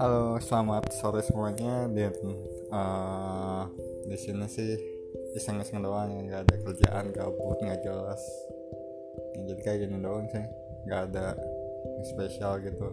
Halo, selamat sore semuanya. Dan uh, di sini sih iseng-iseng doang ya, nggak ada kerjaan, gabut, nggak jelas. Ya, jadi kayak gini doang sih, nggak ada spesial gitu.